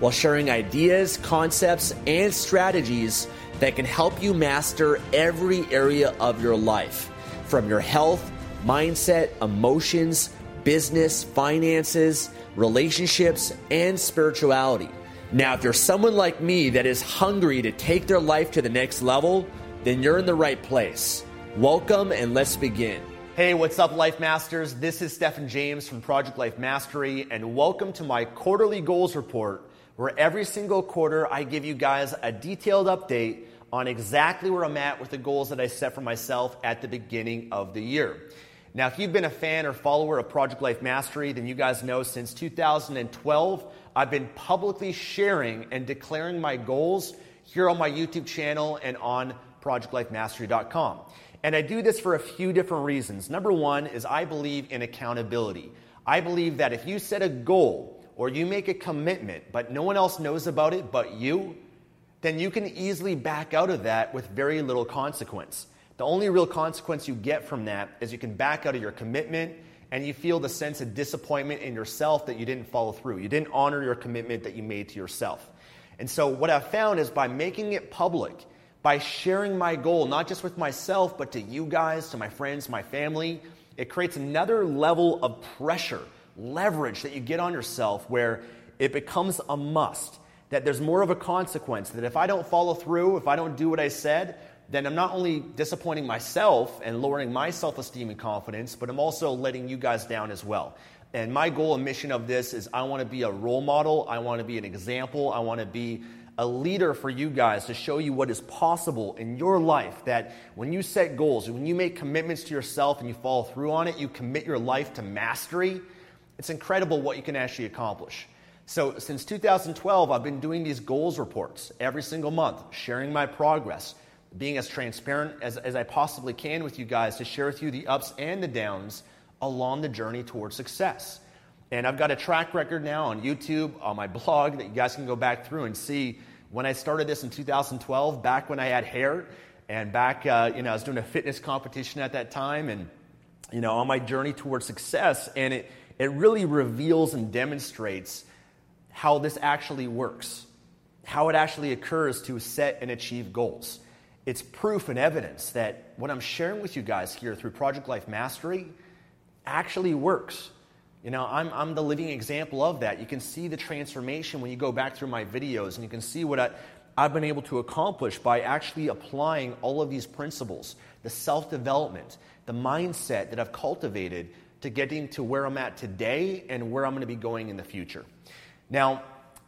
while sharing ideas, concepts, and strategies that can help you master every area of your life from your health, mindset, emotions, business, finances, relationships, and spirituality. Now, if you're someone like me that is hungry to take their life to the next level, then you're in the right place. Welcome and let's begin. Hey, what's up, Life Masters? This is Stefan James from Project Life Mastery, and welcome to my quarterly goals report where every single quarter I give you guys a detailed update on exactly where I'm at with the goals that I set for myself at the beginning of the year. Now, if you've been a fan or follower of Project Life Mastery, then you guys know since 2012, I've been publicly sharing and declaring my goals here on my YouTube channel and on ProjectLifeMastery.com. And I do this for a few different reasons. Number one is I believe in accountability. I believe that if you set a goal or you make a commitment, but no one else knows about it but you, then you can easily back out of that with very little consequence. The only real consequence you get from that is you can back out of your commitment and you feel the sense of disappointment in yourself that you didn't follow through. You didn't honor your commitment that you made to yourself. And so, what I've found is by making it public, by sharing my goal, not just with myself, but to you guys, to my friends, my family, it creates another level of pressure leverage that you get on yourself where it becomes a must, that there's more of a consequence, that if I don't follow through, if I don't do what I said, then I'm not only disappointing myself and lowering my self esteem and confidence, but I'm also letting you guys down as well. And my goal and mission of this is I want to be a role model, I want to be an example, I want to be a leader for you guys to show you what is possible in your life. That when you set goals, when you make commitments to yourself and you follow through on it, you commit your life to mastery it's incredible what you can actually accomplish. So, since 2012, I've been doing these goals reports every single month, sharing my progress, being as transparent as, as I possibly can with you guys to share with you the ups and the downs along the journey towards success. And I've got a track record now on YouTube, on my blog that you guys can go back through and see when I started this in 2012, back when I had hair, and back, uh, you know, I was doing a fitness competition at that time, and, you know, on my journey towards success. And it, it really reveals and demonstrates how this actually works, how it actually occurs to set and achieve goals. It's proof and evidence that what I'm sharing with you guys here through Project Life Mastery actually works. You know, I'm, I'm the living example of that. You can see the transformation when you go back through my videos, and you can see what I, I've been able to accomplish by actually applying all of these principles the self development, the mindset that I've cultivated to getting to where I'm at today and where I'm going to be going in the future. Now,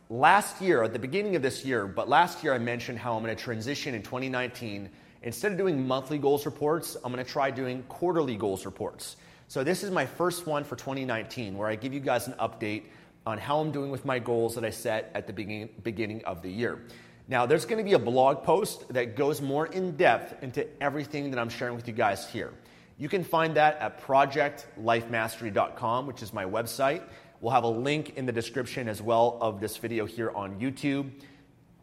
last year, at the beginning of this year, but last year I mentioned how I'm going to transition in 2019. Instead of doing monthly goals reports, I'm going to try doing quarterly goals reports. So, this is my first one for 2019 where I give you guys an update on how I'm doing with my goals that I set at the beginning, beginning of the year. Now, there's going to be a blog post that goes more in depth into everything that I'm sharing with you guys here. You can find that at projectlifemastery.com, which is my website. We'll have a link in the description as well of this video here on YouTube.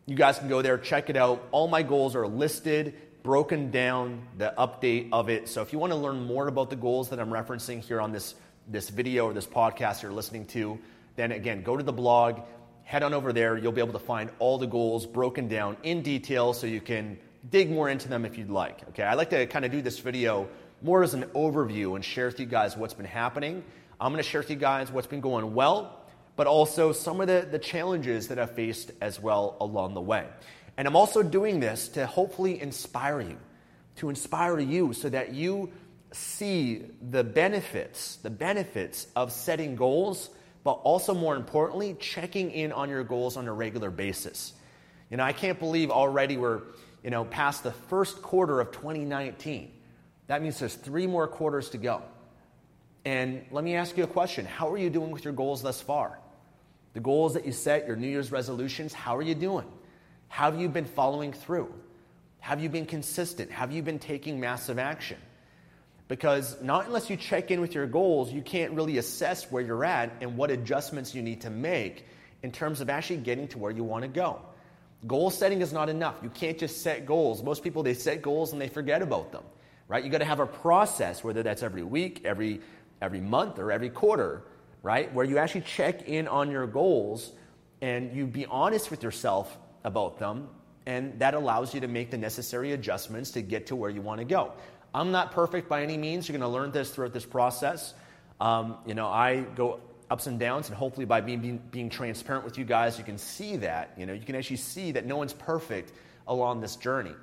You guys can go there, check it out. All my goals are listed, broken down, the update of it. So if you want to learn more about the goals that I'm referencing here on this, this video or this podcast you're listening to, then again, go to the blog, head on over there. You'll be able to find all the goals broken down in detail so you can dig more into them if you'd like. Okay, I like to kind of do this video more as an overview and share with you guys what's been happening. I'm going to share with you guys what's been going well, but also some of the, the challenges that I've faced as well along the way. And I'm also doing this to hopefully inspire you, to inspire you so that you see the benefits, the benefits of setting goals, but also more importantly, checking in on your goals on a regular basis. You know, I can't believe already we're, you know, past the first quarter of 2019. That means there's three more quarters to go. And let me ask you a question How are you doing with your goals thus far? The goals that you set, your New Year's resolutions, how are you doing? Have you been following through? Have you been consistent? Have you been taking massive action? Because not unless you check in with your goals, you can't really assess where you're at and what adjustments you need to make in terms of actually getting to where you want to go. Goal setting is not enough. You can't just set goals. Most people they set goals and they forget about them. Right? You got to have a process whether that's every week, every every month or every quarter, right? Where you actually check in on your goals and you be honest with yourself about them and that allows you to make the necessary adjustments to get to where you want to go. I'm not perfect by any means. You're going to learn this throughout this process. Um, you know, I go ups and downs, and hopefully by being, being, being transparent with you guys, you can see that. You know, you can actually see that no one's perfect along this journey.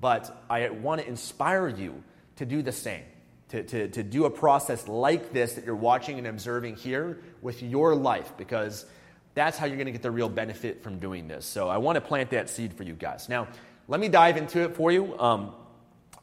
But I want to inspire you to do the same, to, to, to do a process like this that you're watching and observing here with your life, because that's how you're going to get the real benefit from doing this. So I want to plant that seed for you guys. Now, let me dive into it for you. Um,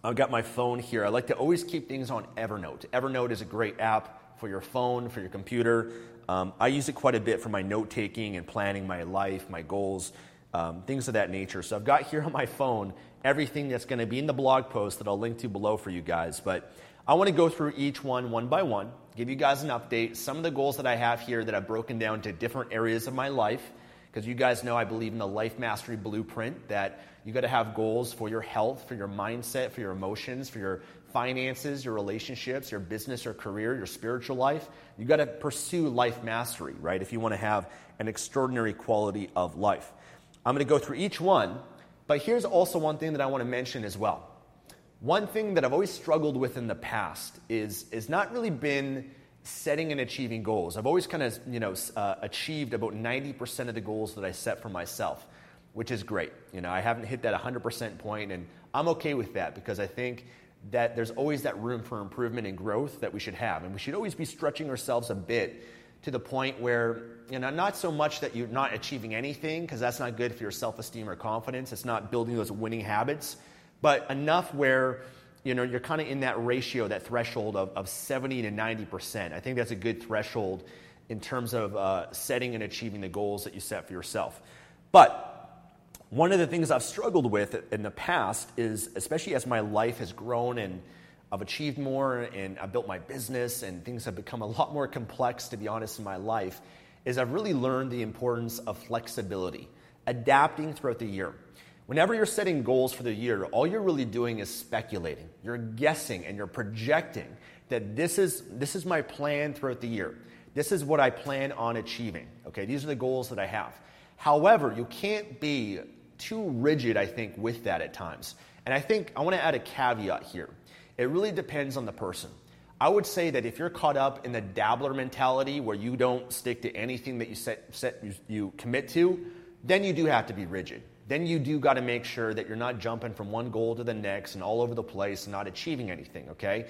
I've got my phone here. I like to always keep things on Evernote. Evernote is a great app for your phone, for your computer. Um, I use it quite a bit for my note taking and planning my life, my goals, um, things of that nature. So I've got here on my phone everything that's going to be in the blog post that I'll link to below for you guys. But I want to go through each one one by one, give you guys an update, some of the goals that I have here that I've broken down to different areas of my life. Because you guys know I believe in the life mastery blueprint that you got to have goals for your health, for your mindset, for your emotions, for your finances, your relationships, your business or career, your spiritual life. You got to pursue life mastery, right? If you want to have an extraordinary quality of life. I'm going to go through each one, but here's also one thing that I want to mention as well. One thing that I've always struggled with in the past is, is not really been setting and achieving goals. I've always kind of, you know, uh, achieved about 90% of the goals that I set for myself which is great. You know, I haven't hit that 100% point, and I'm okay with that because I think that there's always that room for improvement and growth that we should have. And we should always be stretching ourselves a bit to the point where, you know, not so much that you're not achieving anything, because that's not good for your self esteem or confidence. It's not building those winning habits, but enough where, you know, you're kind of in that ratio, that threshold of, of 70 to 90%. I think that's a good threshold in terms of uh, setting and achieving the goals that you set for yourself. But one of the things I've struggled with in the past is, especially as my life has grown and I've achieved more and I've built my business and things have become a lot more complex, to be honest, in my life, is I've really learned the importance of flexibility, adapting throughout the year. Whenever you're setting goals for the year, all you're really doing is speculating. You're guessing and you're projecting that this is, this is my plan throughout the year. This is what I plan on achieving. Okay, these are the goals that I have. However, you can't be too rigid, I think, with that at times. And I think I want to add a caveat here. It really depends on the person. I would say that if you're caught up in the dabbler mentality where you don't stick to anything that you set, set you, you commit to, then you do have to be rigid. Then you do got to make sure that you're not jumping from one goal to the next and all over the place and not achieving anything, okay?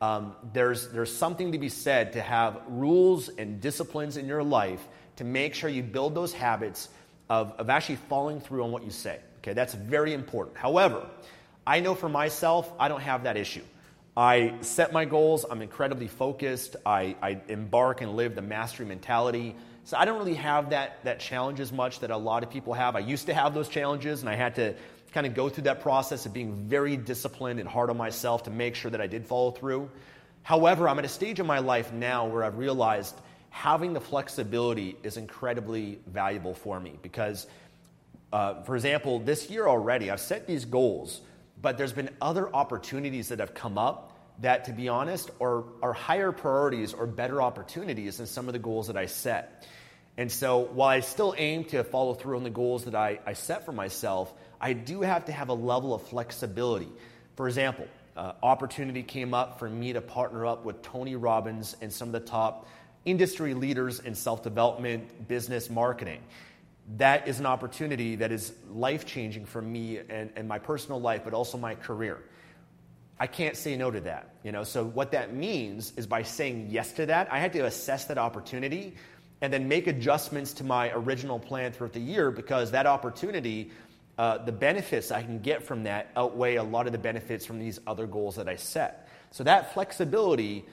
Um, there's, there's something to be said to have rules and disciplines in your life to make sure you build those habits of, of actually following through on what you say. Okay, that's very important. However, I know for myself, I don't have that issue. I set my goals, I'm incredibly focused, I, I embark and live the mastery mentality. So I don't really have that, that challenge as much that a lot of people have. I used to have those challenges, and I had to kind of go through that process of being very disciplined and hard on myself to make sure that I did follow through. However, I'm at a stage in my life now where I've realized having the flexibility is incredibly valuable for me because uh, for example, this year already, I've set these goals, but there's been other opportunities that have come up that, to be honest, are, are higher priorities or better opportunities than some of the goals that I set. And so while I still aim to follow through on the goals that I, I set for myself, I do have to have a level of flexibility. For example, uh, opportunity came up for me to partner up with Tony Robbins and some of the top industry leaders in self development, business, marketing. That is an opportunity that is life changing for me and, and my personal life, but also my career. I can't say no to that. You know, so what that means is by saying yes to that, I had to assess that opportunity and then make adjustments to my original plan throughout the year because that opportunity, uh, the benefits I can get from that outweigh a lot of the benefits from these other goals that I set. So that flexibility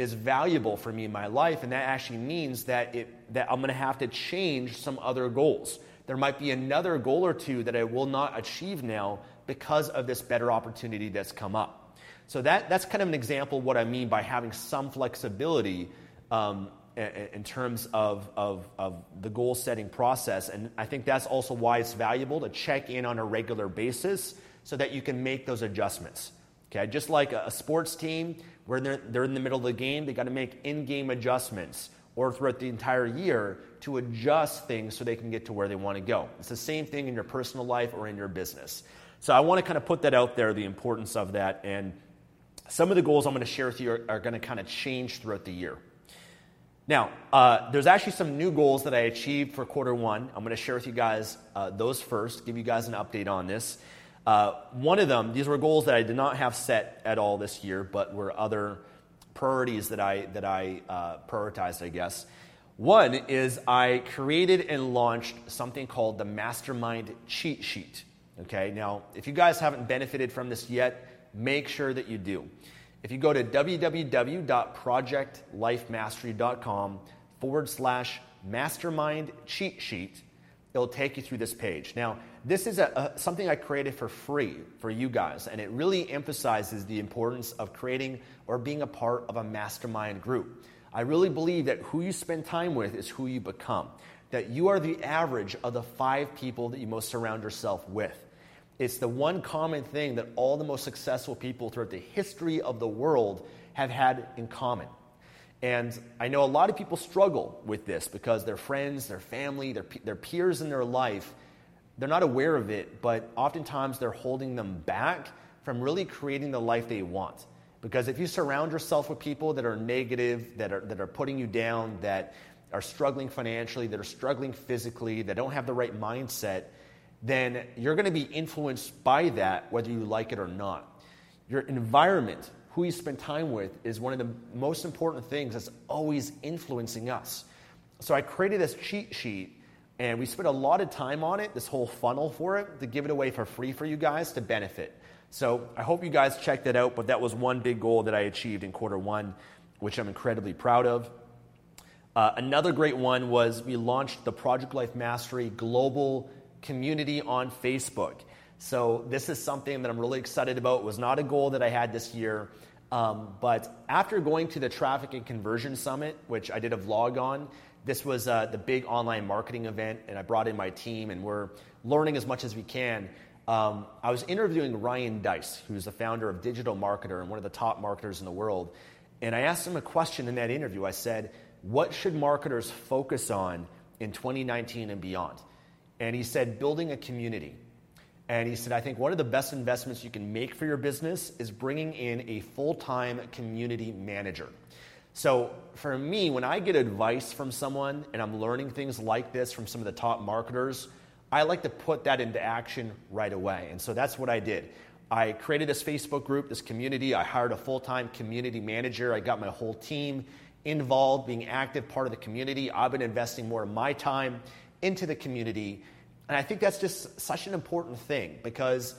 is valuable for me in my life, and that actually means that, it, that I'm going to have to change some other goals. There might be another goal or two that I will not achieve now because of this better opportunity that's come up. So that, that's kind of an example of what I mean by having some flexibility um, in terms of, of, of the goal setting process. And I think that's also why it's valuable to check in on a regular basis so that you can make those adjustments. Okay, just like a, sports team, where they're, they're in the middle of the game, they got to make in game adjustments or throughout the entire year to adjust things so they can get to where they want to go. It's the same thing in your personal life or in your business. So I want to kind of put that out there, the importance of that. And some of the goals I'm going to share with you are, are going to kind of change throughout the year. Now, uh, there's actually some new goals that I achieved for quarter one. I'm going to share with you guys uh, those first, give you guys an update on this. Uh, one of them, these were goals that I did not have set at all this year, but were other priorities that I, that I uh, prioritized, I guess. One is I created and launched something called the Mastermind Cheat Sheet. Okay, now, if you guys haven't benefited from this yet, make sure that you do. If you go to www.projectlifemastery.com forward slash mastermind cheat sheet, it'll take you through this page. Now, this is a, a, something I created for free for you guys, and it really emphasizes the importance of creating or being a part of a mastermind group. I really believe that who you spend time with is who you become, that you are the average of the five people that you most surround yourself with. It's the one common thing that all the most successful people throughout the history of the world have had in common. And I know a lot of people struggle with this because their friends, their family, their, their peers in their life, they're not aware of it, but oftentimes they're holding them back from really creating the life they want. Because if you surround yourself with people that are negative, that are, that are putting you down, that are struggling financially, that are struggling physically, that don't have the right mindset, then you're going to be influenced by that whether you like it or not. Your environment, who you spend time with, is one of the most important things that's always influencing us. So I created this cheat sheet and we spent a lot of time on it, this whole funnel for it, to give it away for free for you guys to benefit. So I hope you guys checked it out, but that was one big goal that I achieved in quarter one, which I'm incredibly proud of. Uh, another great one was we launched the Project Life Mastery Global community on Facebook. So this is something that I'm really excited about. It was not a goal that I had this year. Um, but after going to the Traffic and Conversion Summit, which I did a vlog on, this was uh, the big online marketing event, and I brought in my team, and we're learning as much as we can. Um, I was interviewing Ryan Deiss, who's the founder of Digital Marketer and one of the top marketers in the world. And I asked him a question in that interview. I said, What should marketers focus on in 2019 and beyond? and he said, building a community. And he said, I think one of the best investments you can make for your business is bringing in a full time community manager. So, for me, when I get advice from someone and I'm learning things like this from some of the top marketers, I like to put that into action right away. And so that's what I did. I created this Facebook group, this community. I hired a full time community manager. I got my whole team involved, being active part of the community. I've been investing more of my time into the community. And I think that's just such an important thing because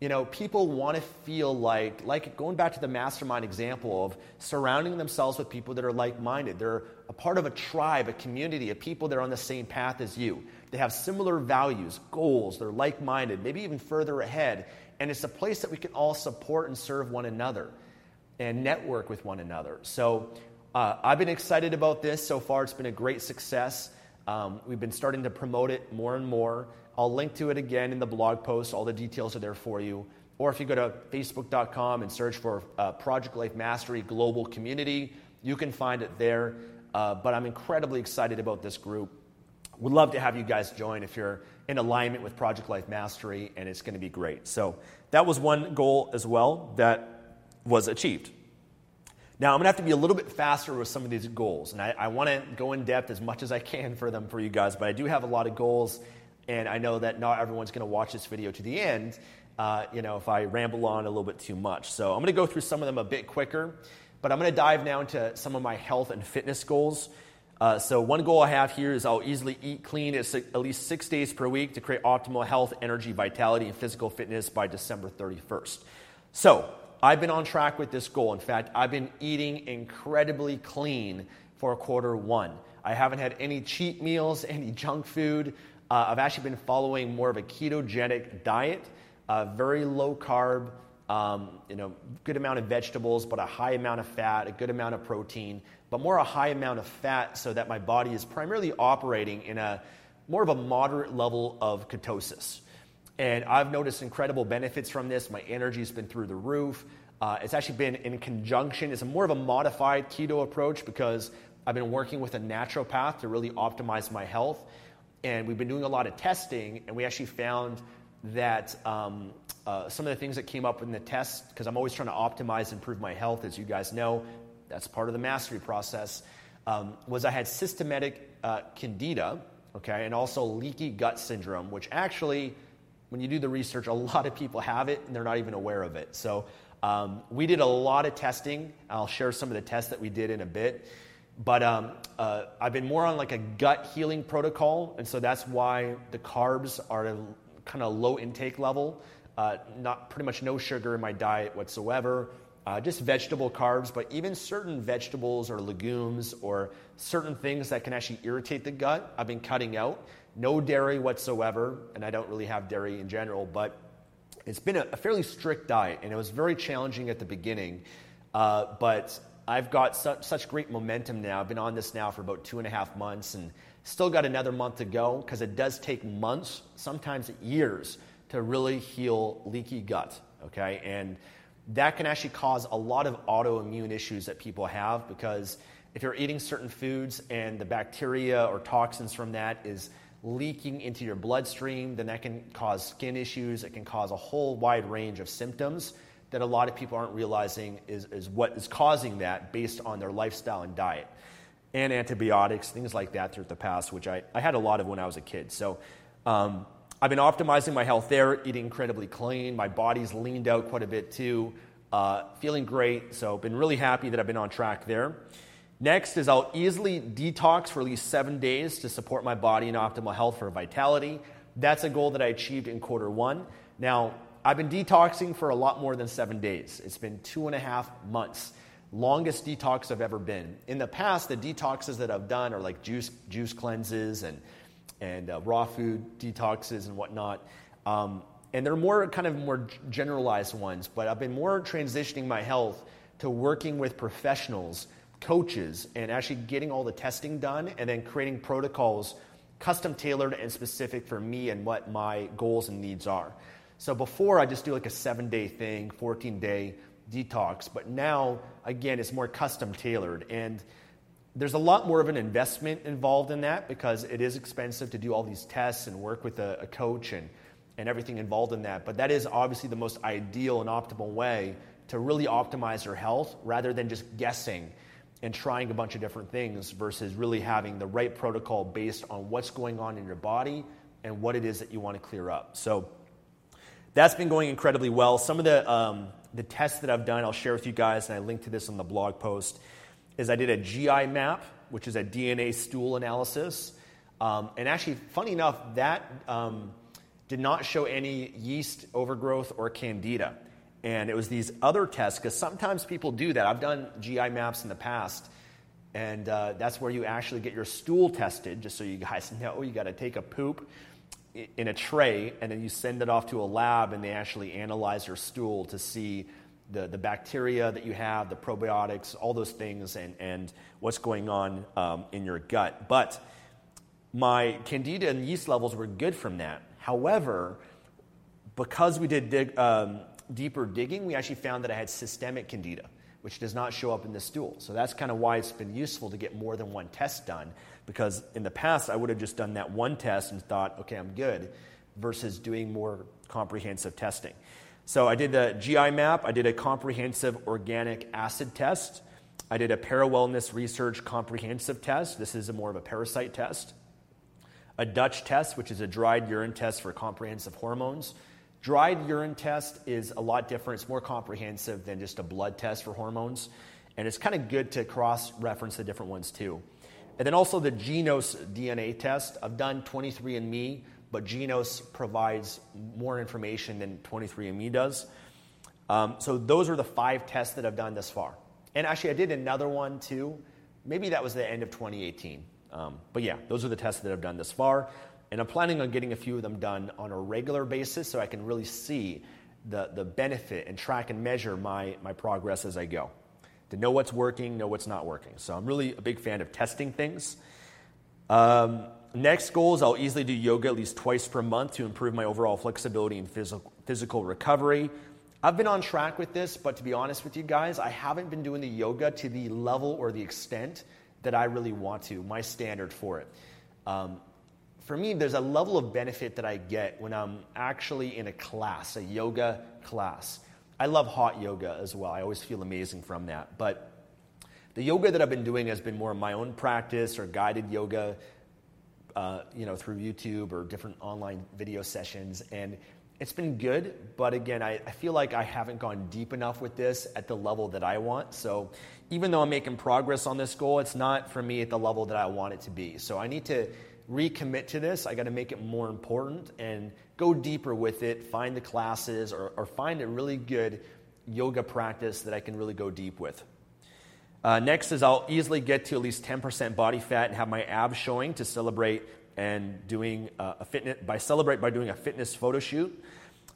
you know people want to feel like like going back to the mastermind example of surrounding themselves with people that are like-minded. They're a part of a tribe a community of people that are on the same path as you. They have similar values goals they're like-minded maybe even further ahead. And it's a place that we can all support and serve one another and network with one another. So uh, i've been excited about this. So far it's been a great success. Um, we've been starting to promote it more and more. I'll link to it again in the blog post. All the details are there for you. Or if you go to facebook.com and search for uh, Project Life Mastery Global Community, you can find it there. Uh, but I'm incredibly excited about this group. Would love to have you guys join if you're in alignment with Project Life Mastery, and it's going to be great. So that was one goal as well that was achieved. Now, I'm going to have to be a little bit faster with some of these goals, and I, I want to go in depth as much as I can for them for you guys, but I do have a lot of goals, and I know that not everyone's going to watch this video to the end, uh, you know, if I ramble on a little bit too much. So I'm going to go through some of them a bit quicker, but I'm going to dive now into some of my health and fitness goals. Uh, so one goal I have here is I'll easily eat clean at, at least six days per week to create optimal health, energy, vitality, and physical fitness by December 31st. So I've been on track with this goal. In fact, I've been eating incredibly clean for quarter one. I haven't had any cheat meals, any junk food. Uh, I've actually been following more of a ketogenic diet, uh, very low carb, um, you know, good amount of vegetables, but a high amount of fat, a good amount of protein, but more a high amount of fat so that my body is primarily operating in a more of a moderate level of ketosis. And I've noticed incredible benefits from this. My energy's been through the roof. Uh, it's actually been in conjunction, it's a more of a modified keto approach because I've been working with a naturopath to really optimize my health. And we've been doing a lot of testing, and we actually found that um, uh, some of the things that came up in the test, because I'm always trying to optimize and improve my health, as you guys know, that's part of the mastery process, um, was I had systematic uh, candida, okay, and also leaky gut syndrome, which actually when you do the research, a lot of people have it and they're not even aware of it. So um, we did a lot of testing. I'll share some of the tests that we did in a bit. But um, uh, I've been more on like a gut healing protocol, and so that's why the carbs are a kind of low intake level. Uh, not pretty much no sugar in my diet whatsoever. Uh, just vegetable carbs, but even certain vegetables or legumes or certain things that can actually irritate the gut, I've been cutting out no dairy whatsoever, and I don't really have dairy in general, but it's been a, a fairly strict diet, and it was very challenging at the beginning. Uh, but I've got su- such great momentum now. I've been on this now for about two and a half months, and still got another month to go because it does take months, sometimes years, to really heal leaky gut. Okay, and that can actually cause a lot of autoimmune issues that people have because if you're eating certain foods and the bacteria or toxins from that is leaking into your bloodstream, then that can cause skin issues. It can cause a whole wide range of symptoms that a lot of people aren't realizing is, is what is causing that based on their lifestyle and diet. And antibiotics, things like that through the past, which I, I had a lot of when I was a kid. So um, I've been optimizing my health there, eating incredibly clean. My body's leaned out quite a bit too, uh, feeling great. So been really happy that I've been on track there. Next is I'll easily detox for at least seven days to support my body in optimal health for vitality. That's a goal that I achieved in quarter one. Now, I've been detoxing for a lot more than seven days. It's been two and a half months. Longest detox I've ever been. In the past, the detoxes that I've done are like juice, juice cleanses and, and uh, raw food detoxes and whatnot. Um, and they're more kind of more generalized ones, but I've been more transitioning my health to working with professionals coaches and actually getting all the testing done and then creating protocols custom tailored and specific for me and what my goals and needs are. So before I just do like a seven day thing, 14 day detox, but now again it's more custom tailored and there's a lot more of an investment involved in that because it is expensive to do all these tests and work with a, a coach and, and everything involved in that. But that is obviously the most ideal and optimal way to really optimize your health rather than just guessing and trying a bunch of different things versus really having the right protocol based on what's going on in your body and what it is that you want to clear up. So that's been going incredibly well. Some of the, um, the tests that I've done, I'll share with you guys, and I linked to this on the blog post, is I did a GI map, which is a DNA stool analysis. Um, and actually, funny enough, that um, did not show any yeast overgrowth or candida. And it was these other tests, because sometimes people do that. I've done GI maps in the past, and uh, that's where you actually get your stool tested, just so you guys know. You got to take a poop in a tray, and then you send it off to a lab, and they actually analyze your stool to see the, the bacteria that you have, the probiotics, all those things, and, and what's going on um, in your gut. But my candida and yeast levels were good from that. However, because we did dig, um, deeper digging, we actually found that I had systemic candida, which does not show up in the stool. So that's kind of why it's been useful to get more than one test done, because in the past I would have just done that one test and thought, okay, I'm good, versus doing more comprehensive testing. So I did the GI map, I did a comprehensive organic acid test, I did a Parawellness Research comprehensive test. This is more of a parasite test. A Dutch test, which is a dried urine test for comprehensive hormones. Dried urine test is a lot different. It's more comprehensive than just a blood test for hormones. And it's kind of good to cross reference the different ones too. And then also the Genos DNA test. I've done 23andMe, but Genos provides more information than 23andMe does. Um, so those are the five tests that I've done thus far. And actually, I did another one too. Maybe that was the end of 2018. Um, but yeah, those are the tests that I've done thus far. And I'm planning on getting a few of them done on a regular basis so I can really see the, the benefit and track and measure my, my progress as I go. To know what's working, know what's not working. So I'm really a big fan of testing things. Um, next goal is I'll easily do yoga at least twice per month to improve my overall flexibility and physical, physical recovery. I've been on track with this, but to be honest with you guys, I haven't been doing the yoga to the level or the extent that I really want to, my standard for it. Um, for me, there's a level of benefit that I get when I'm actually in a class, a yoga class. I love hot yoga as well. I always feel amazing from that. But the yoga that I've been doing has been more of my own practice or guided yoga, uh, you know, through YouTube or different online video sessions. And it's been good, but again, I, I, feel like I haven't gone deep enough with this at the level that I want. So even though I'm making progress on this goal, it's not for me at the level that I want it to be. So I need to recommit to this. I got to make it more important and go deeper with it, find the classes, or, or find a really good yoga practice that I can really go deep with. Uh, next is I'll easily get to at least 10% body fat and have my abs showing to celebrate and doing a fitness by celebrate by doing a fitness photo shoot.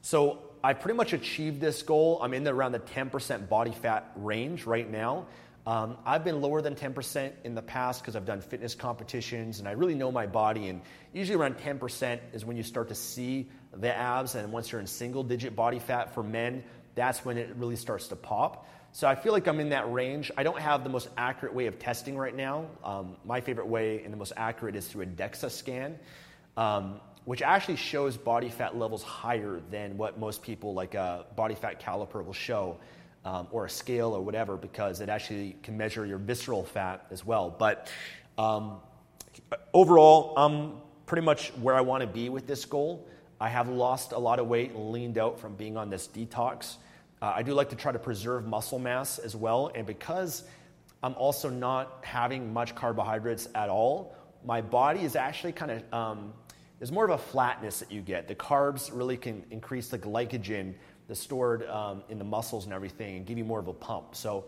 So I pretty much achieved this goal. I'm in the, around the 10% body fat range right now. Um, I've been lower than 10% in the past because I've done fitness competitions and I really know my body. And usually around 10% is when you start to see the abs. And once you're in single digit body fat for men, that's when it really starts to pop. So I feel like I'm in that range. I don't have the most accurate way of testing right now. Um, my favorite way and the most accurate is through a DEXA scan, um, which actually shows body fat levels higher than what most people, like a body fat caliper, will show, um, or a scale or whatever, because it actually can measure your visceral fat as well. But um, overall, I'm pretty much where I want to be with this goal. I have lost a lot of weight and leaned out from being on this detox. Uh, I do like to try to preserve muscle mass as well. And because I'm also not having much carbohydrates at all, my body is actually kind of, um, there's more of a flatness that you get. The carbs really can increase the glycogen that's stored um, in the muscles and everything and give you more of a pump. So,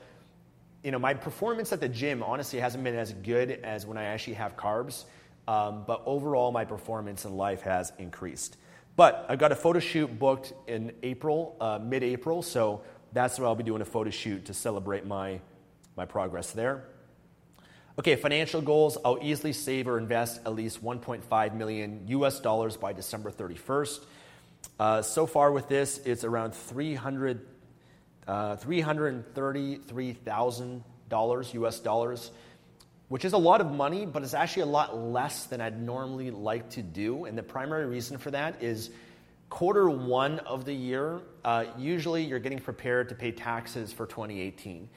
you know, my performance at the gym honestly hasn't been as good as when I actually have carbs. Um, but overall, my performance in life has increased. But I've got a photo shoot booked in April, uh, mid April, so that's where I'll be doing a photo shoot to celebrate my, my progress there. Okay, financial goals. I'll easily save or invest at least 1.5 million US dollars by December 31st. Uh, so far with this, it's around 300, uh, $333,000 US dollars which is a lot of money, but it's actually a lot less than I'd normally like to do. And the primary reason for that is quarter one of the year, uh, usually you're getting prepared to pay taxes for 2018.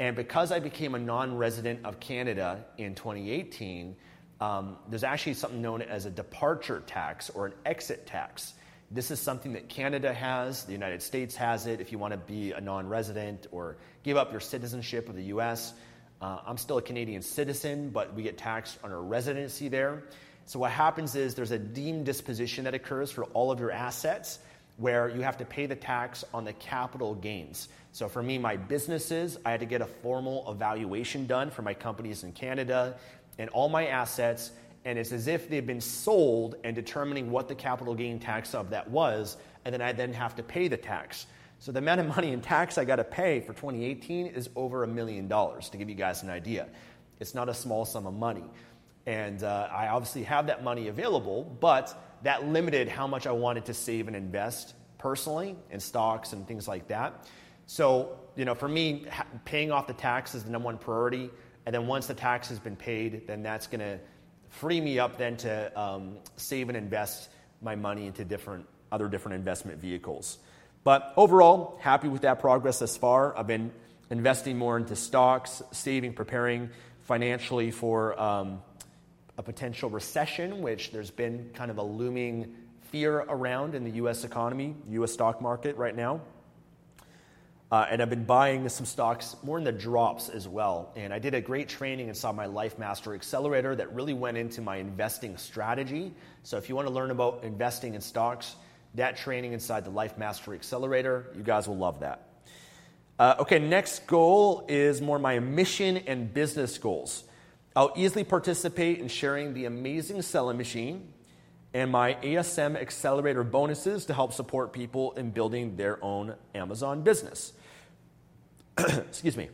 And because I became a non resident of Canada in 2018, um, there's actually something known as a departure tax or an exit tax. This is something that Canada has, the United States has it if you want to be a non resident or give up your citizenship of the US. Uh, I'm still a Canadian citizen, but we get taxed on our residency there. So what happens is there's a deemed disposition that occurs for all of your assets where you have to pay the tax on the capital gains. So for me, my businesses, I had to get a formal evaluation done for my companies in Canada and all my assets, and it's as if they've been sold and determining what the capital gain tax of that was, and then I then have to pay the tax. So the amount of money in tax I got to pay for 2018 is over a million dollars, to give you guys an idea. It's not a small sum of money. And uh, I obviously have that money available, but that limited how much I wanted to save and invest personally in stocks and things like that. So, you know, for me, paying off the tax is the number one priority. And then once the tax has been paid, then that's going to free me up then to um, save and invest my money into different other different investment vehicles. But overall, happy with that progress thus far. I've been investing more into stocks, saving, preparing financially for um, a potential recession, which there's been kind of a looming fear around in the U.S. economy, U.S. stock market right now. Uh, and I've been buying some stocks more in the drops as well. And I did a great training inside my Life Master Accelerator that really went into my investing strategy. So if you want to learn about investing in stocks, that training inside the Life Mastery Accelerator, you guys will love that. Uh, okay, next goal is more my mission and business goals. I'll easily participate in sharing the amazing selling machine and my ASM accelerator bonuses to help support people in building their own Amazon business. Excuse me.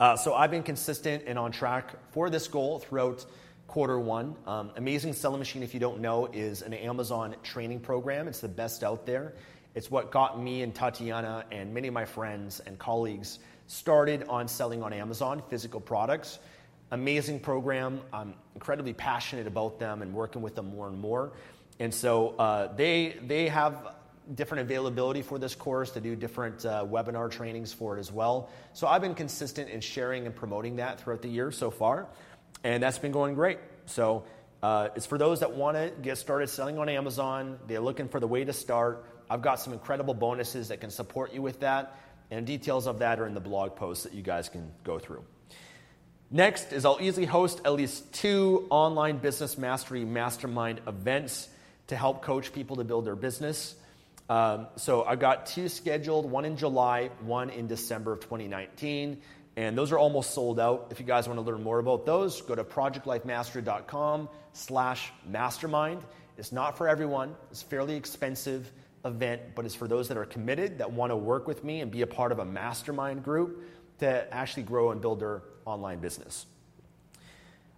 Uh, so I've been consistent and on track for this goal throughout quarter one. Um, Amazing Selling Machine, if you don't know, is an Amazon training program. It's the best out there. It's what got me and Tatiana and many of my friends and colleagues started on selling on Amazon physical products. Amazing program. I'm incredibly passionate about them and working with them more and more. And so uh, they, they have different availability for this course to do different uh, webinar trainings for it as well. So I've been consistent in sharing and promoting that throughout the year so far, and that's been going great. So uh, it's for those that want to get started selling on Amazon. They're looking for the way to start. I've got some incredible bonuses that can support you with that, and details of that are in the blog post that you guys can go through. Next is I'll easily host at least two online business mastery mastermind events to help coach people to build their business. Um, so I've got two scheduled, one in July, one in December of 2019. And those are almost sold out. If you guys want to learn more about those, go to projectlifemastery.com slash mastermind. It's not for everyone. It's a fairly expensive event, but it's for those that are committed, that want to work with me and be a part of a mastermind group to actually grow and build their online business.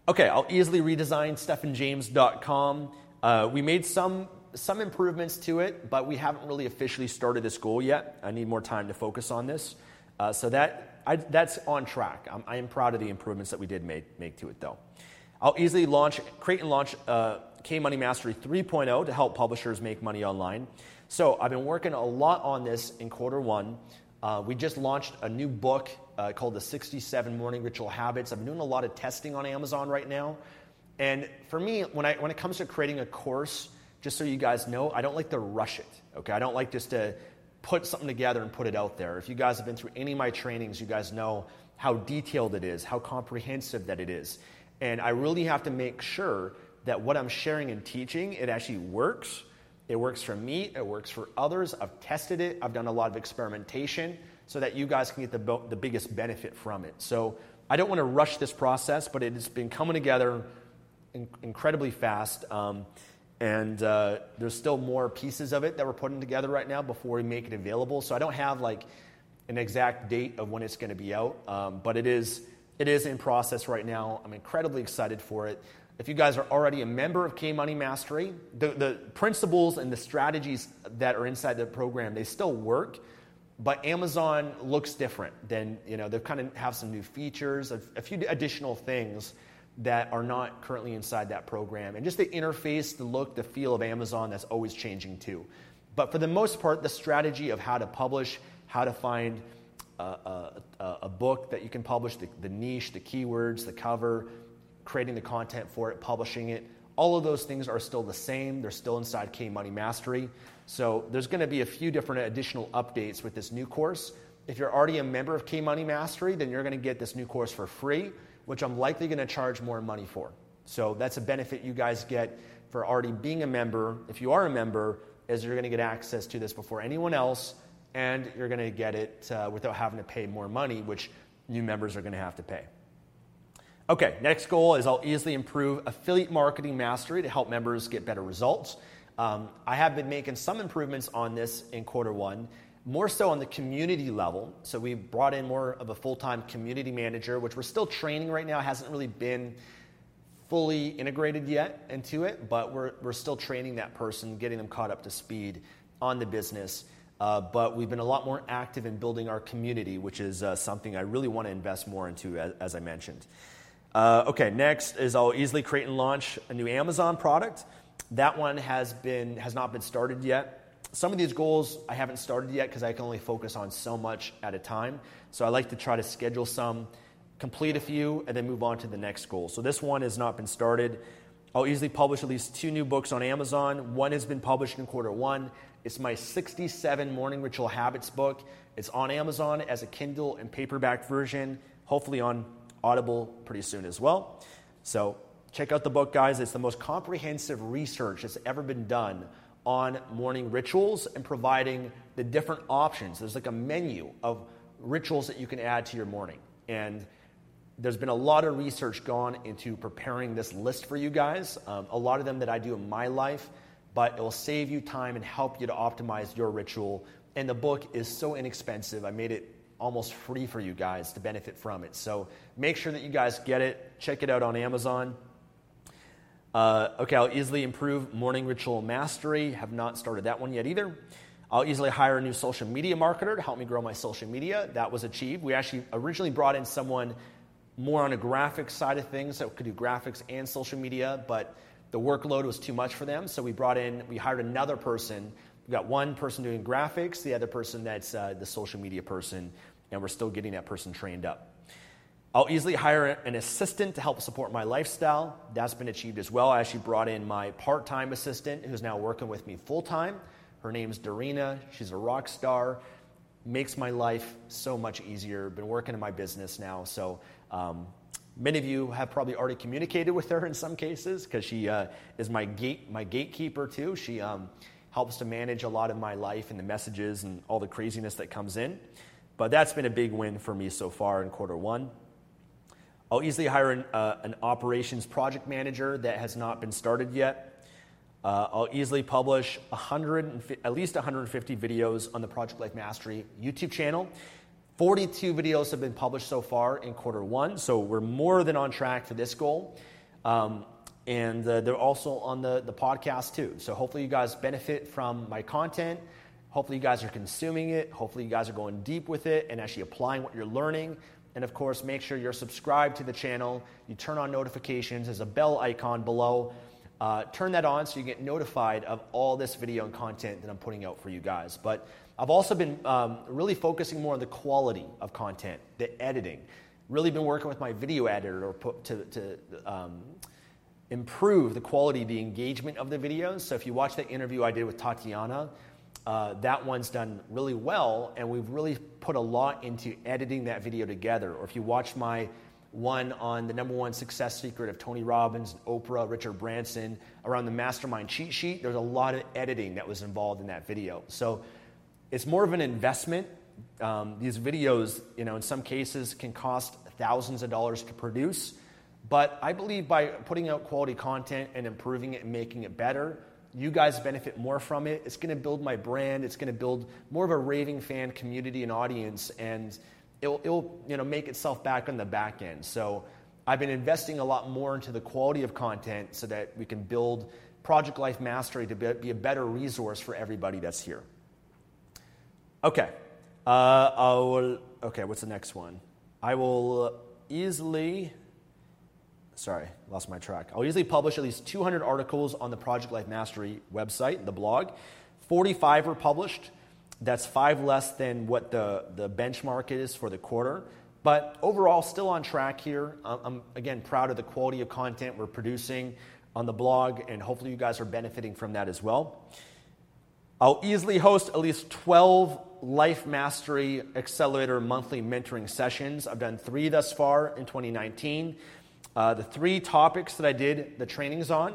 Okay, I'll easily redesign stefanjames.com. Uh, we made some some improvements to it, but we haven't really officially started this goal yet. I need more time to focus on this. Uh, so that I, that's on track. I'm, I am proud of the improvements that we did make, make to it, though. I'll easily launch, create and launch uh, K Money Mastery 3.0 to help publishers make money online. So I've been working a lot on this in quarter one. Uh, we just launched a new book uh, called The 67 Morning Ritual Habits. I'm doing a lot of testing on Amazon right now. And for me, when, I, when it comes to creating a course, just so you guys know, I don't like to rush it. Okay, I don't like just to put something together and put it out there. If you guys have been through any of my trainings, you guys know how detailed it is, how comprehensive that it is. And I really have to make sure that what I'm sharing and teaching, it actually works. It works for me, it works for others. I've tested it, I've done a lot of experimentation so that you guys can get the, the biggest benefit from it. So I don't want to rush this process, but it has been coming together in- incredibly fast. Um, and uh, there's still more pieces of it that we're putting together right now before we make it available. So I don't have like an exact date of when it's going to be out, um, but it is it is in process right now. I'm incredibly excited for it. If you guys are already a member of K Money Mastery, the, the principles and the strategies that are inside the program they still work, but Amazon looks different. Than you know they kind of have some new features, a, a few additional things that are not currently inside that program. And just the interface, the look, the feel of Amazon, that's always changing too. But for the most part, the strategy of how to publish, how to find a, a, a book that you can publish, the, the niche, the keywords, the cover, creating the content for it, publishing it, all of those things are still the same. They're still inside K Money Mastery. So there's going to be a few different additional updates with this new course. If you're already a member of K Money Mastery, then you're going to get this new course for free which I'm likely going to charge more money for. So that's a benefit you guys get for already being a member. If you are a member, is you're going to get access to this before anyone else, and you're going to get it uh, without having to pay more money, which new members are going to have to pay. Okay, next goal is I'll easily improve affiliate marketing mastery to help members get better results. Um, I have been making some improvements on this in quarter one more so on the community level. So we've brought in more of a full time community manager, which we're still training right now. Hasn't really been fully integrated yet into it, but we're, we're still training that person, getting them caught up to speed on the business. Uh, but we've been a lot more active in building our community, which is uh, something I really want to invest more into, as, as I mentioned. Uh, okay, next is I'll easily create and launch a new Amazon product. That one has been has not been started yet. Some of these goals I haven't started yet because I can only focus on so much at a time. So I like to try to schedule some, complete a few, and then move on to the next goal. So this one has not been started. I'll easily publish at least two new books on Amazon. One has been published in quarter one. It's my 67 Morning Ritual Habits book. It's on Amazon as a Kindle and paperback version, hopefully on Audible pretty soon as well. So check out the book, guys. It's the most comprehensive research that's ever been done on morning rituals and providing the different options. There's like a menu of rituals that you can add to your morning. And there's been a lot of research gone into preparing this list for you guys. Um, a lot of them that I do in my life, but it will save you time and help you to optimize your ritual. And the book is so inexpensive. I made it almost free for you guys to benefit from it. So make sure that you guys get it. Check it out on Amazon. Uh, okay, I'll easily improve morning ritual mastery. Have not started that one yet either. I'll easily hire a new social media marketer to help me grow my social media. That was achieved. We actually originally brought in someone more on a graphics side of things that could do graphics and social media, but the workload was too much for them. So we brought in, we hired another person. We've got one person doing graphics, the other person that's uh, the social media person, and we're still getting that person trained up. I'll easily hire an assistant to help support my lifestyle. That's been achieved as well. I actually brought in my part time assistant who's now working with me full time. Her name's Darina. She's a rock star. Makes my life so much easier. Been working in my business now. So um, many of you have probably already communicated with her in some cases because she uh, is my, gate, my gatekeeper too. She um, helps to manage a lot of my life and the messages and all the craziness that comes in. But that's been a big win for me so far in quarter one. I'll easily hire an, uh, an operations project manager that has not been started yet. Uh, I'll easily publish 100, at least 150 videos on the Project Life Mastery YouTube channel. 42 videos have been published so far in quarter one, so we're more than on track for this goal. Um, and uh, they're also on the, the podcast too. So hopefully you guys benefit from my content. Hopefully you guys are consuming it. Hopefully you guys are going deep with it and actually applying what you're learning. And of course, make sure you're subscribed to the channel. You turn on notifications. There's a bell icon below. Uh, turn that on so you get notified of all this video and content that I'm putting out for you guys. But I've also been um, really focusing more on the quality of content, the editing. Really been working with my video editor to, to um, improve the quality, the engagement of the videos. So if you watch that interview I did with Tatiana, uh, that one's done really well, and we've really put a lot into editing that video together. Or if you watch my one on the number one success secret of Tony Robbins, Oprah, Richard Branson, around the mastermind cheat sheet, there's a lot of editing that was involved in that video. So it's more of an investment. Um, these videos, you know, in some cases can cost thousands of dollars to produce. But I believe by putting out quality content and improving it and making it better, you guys benefit more from it. It's going to build my brand. It's going to build more of a raving fan community and audience, and it'll, it'll you know, make itself back on the back end. So I've been investing a lot more into the quality of content so that we can build Project Life Mastery to be a better resource for everybody that's here. Okay. Uh, I will, okay, what's the next one? I will easily sorry, lost my track. I'll usually publish at least 200 articles on the Project Life Mastery website, the blog. 45 were published. That's five less than what the, the benchmark is for the quarter. But overall, still on track here. I'm, again, proud of the quality of content we're producing on the blog, and hopefully, you guys are benefiting from that as well. I'll easily host at least 12 Life Mastery Accelerator monthly mentoring sessions. I've done three thus far in 2019. Uh, the three topics that I did the trainings on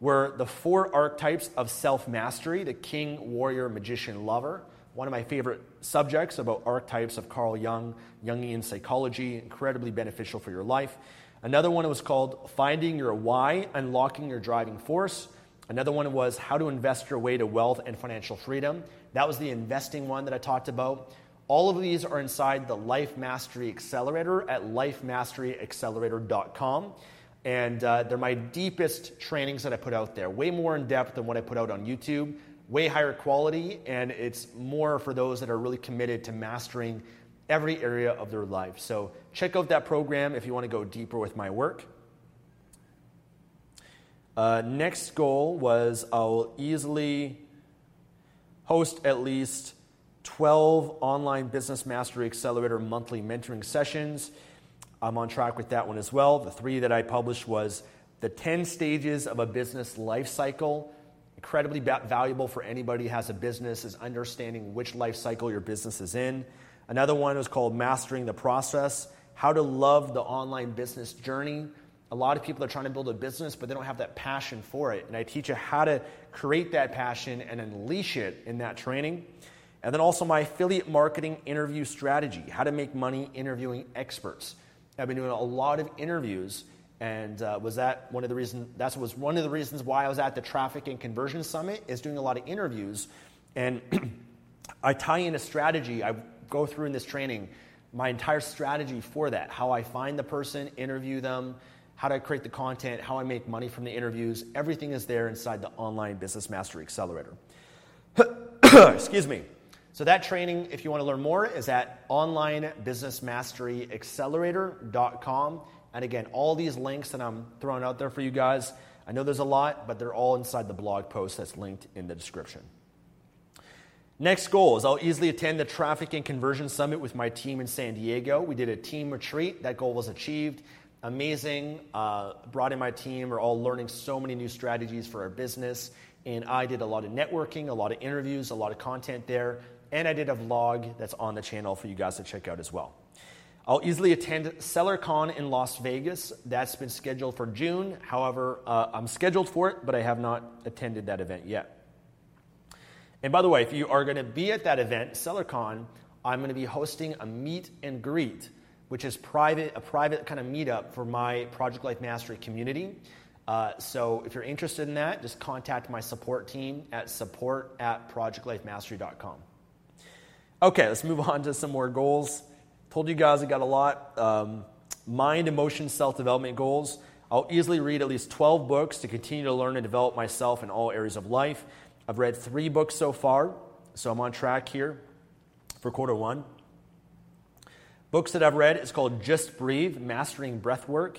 were the four archetypes of self mastery the king, warrior, magician, lover. One of my favorite subjects about archetypes of Carl Jung, Jungian psychology, incredibly beneficial for your life. Another one was called Finding Your Why, Unlocking Your Driving Force. Another one was How to Invest Your Way to Wealth and Financial Freedom. That was the investing one that I talked about. All of these are inside the Life Mastery Accelerator at lifemasteryaccelerator.com. And uh, they're my deepest trainings that I put out there, way more in depth than what I put out on YouTube, way higher quality, and it's more for those that are really committed to mastering every area of their life. So check out that program if you want to go deeper with my work. Uh, next goal was I'll easily host at least 12 online business mastery accelerator monthly mentoring sessions. I'm on track with that one as well. The three that I published was the 10 stages of a business life cycle. Incredibly valuable for anybody who has a business is understanding which life cycle your business is in. Another one was called Mastering the Process, how to love the online business journey. A lot of people are trying to build a business, but they don't have that passion for it. And I teach you how to create that passion and unleash it in that training. And then also my affiliate marketing interview strategy, how to make money interviewing experts. I've been doing a lot of interviews, and uh, was that one of the reasons? That was one of the reasons why I was at the Traffic and Conversion Summit. Is doing a lot of interviews, and I tie in a strategy. I go through in this training my entire strategy for that. How I find the person, interview them, how to create the content, how I make money from the interviews. Everything is there inside the Online Business Mastery Accelerator. Excuse me. So, that training, if you want to learn more, is at onlinebusinessmasteryaccelerator.com. And again, all these links that I'm throwing out there for you guys, I know there's a lot, but they're all inside the blog post that's linked in the description. Next goal is I'll easily attend the Traffic and Conversion Summit with my team in San Diego. We did a team retreat. That goal was achieved amazing. Uh, brought in my team. We're all learning so many new strategies for our business. And I did a lot of networking, a lot of interviews, a lot of content there. And I did a vlog that's on the channel for you guys to check out as well. I'll easily attend SellerCon in Las Vegas. That's been scheduled for June. However, uh, I'm scheduled for it, but I have not attended that event yet. And by the way, if you are going to be at that event, SellerCon, I'm going to be hosting a meet and greet which is private, a private kind of meetup for my Project Life Mastery community. Uh, so if you're interested in that, just contact my support team at support at projectlifemastery.com. Okay, let's move on to some more goals. Told you guys I got a lot. Um, mind, emotion, self development goals. I'll easily read at least 12 books to continue to learn and develop myself in all areas of life. I've read three books so far, so I'm on track here for quarter one. Books that I've read is called Just Breathe, Mastering Breathwork.